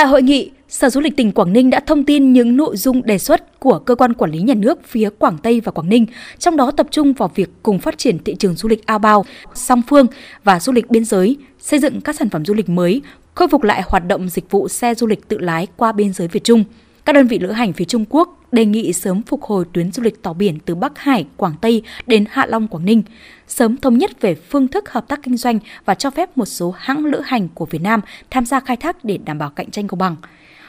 Tại hội nghị, Sở Du lịch tỉnh Quảng Ninh đã thông tin những nội dung đề xuất của cơ quan quản lý nhà nước phía Quảng Tây và Quảng Ninh, trong đó tập trung vào việc cùng phát triển thị trường du lịch ao bao, song phương và du lịch biên giới, xây dựng các sản phẩm du lịch mới, khôi phục lại hoạt động dịch vụ xe du lịch tự lái qua biên giới Việt Trung. Các đơn vị lữ hành phía Trung Quốc đề nghị sớm phục hồi tuyến du lịch tàu biển từ Bắc Hải, Quảng Tây đến Hạ Long, Quảng Ninh, sớm thống nhất về phương thức hợp tác kinh doanh và cho phép một số hãng lữ hành của Việt Nam tham gia khai thác để đảm bảo cạnh tranh công bằng.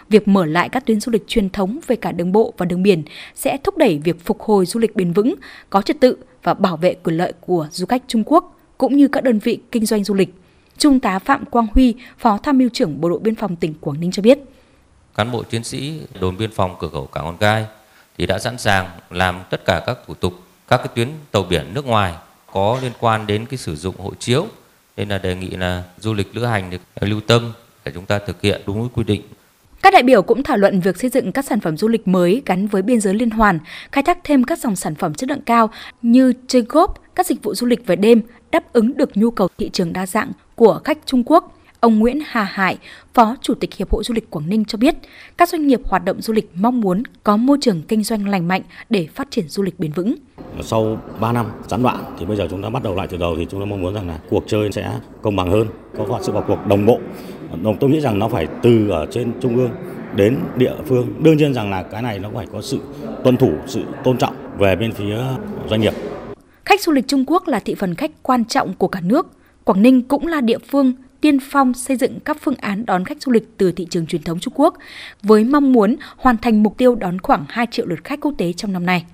Việc mở lại các tuyến du lịch truyền thống về cả đường bộ và đường biển sẽ thúc đẩy việc phục hồi du lịch bền vững, có trật tự và bảo vệ quyền lợi của du khách Trung Quốc cũng như các đơn vị kinh doanh du lịch. Trung tá Phạm Quang Huy, Phó Tham mưu trưởng Bộ đội Biên phòng tỉnh Quảng Ninh cho biết. Cán bộ chiến sĩ đồn biên phòng cửa khẩu Cảng Hòn Gai thì đã sẵn sàng làm tất cả các thủ tục các cái tuyến tàu biển nước ngoài có liên quan đến cái sử dụng hộ chiếu nên là đề nghị là du lịch lữ hành được lưu tâm để chúng ta thực hiện đúng quy định các đại biểu cũng thảo luận việc xây dựng các sản phẩm du lịch mới gắn với biên giới liên hoàn, khai thác thêm các dòng sản phẩm chất lượng cao như chơi góp, các dịch vụ du lịch về đêm đáp ứng được nhu cầu thị trường đa dạng của khách Trung Quốc. Ông Nguyễn Hà Hải, Phó Chủ tịch Hiệp hội Du lịch Quảng Ninh cho biết, các doanh nghiệp hoạt động du lịch mong muốn có môi trường kinh doanh lành mạnh để phát triển du lịch bền vững. Sau 3 năm gián đoạn thì bây giờ chúng ta bắt đầu lại từ đầu thì chúng ta mong muốn rằng là cuộc chơi sẽ công bằng hơn, có sự vào cuộc đồng bộ. Tôi nghĩ rằng nó phải từ ở trên trung ương đến địa phương. Đương nhiên rằng là cái này nó phải có sự tuân thủ, sự tôn trọng về bên phía doanh nghiệp. Khách du lịch Trung Quốc là thị phần khách quan trọng của cả nước. Quảng Ninh cũng là địa phương tiên phong xây dựng các phương án đón khách du lịch từ thị trường truyền thống Trung Quốc, với mong muốn hoàn thành mục tiêu đón khoảng 2 triệu lượt khách quốc tế trong năm nay.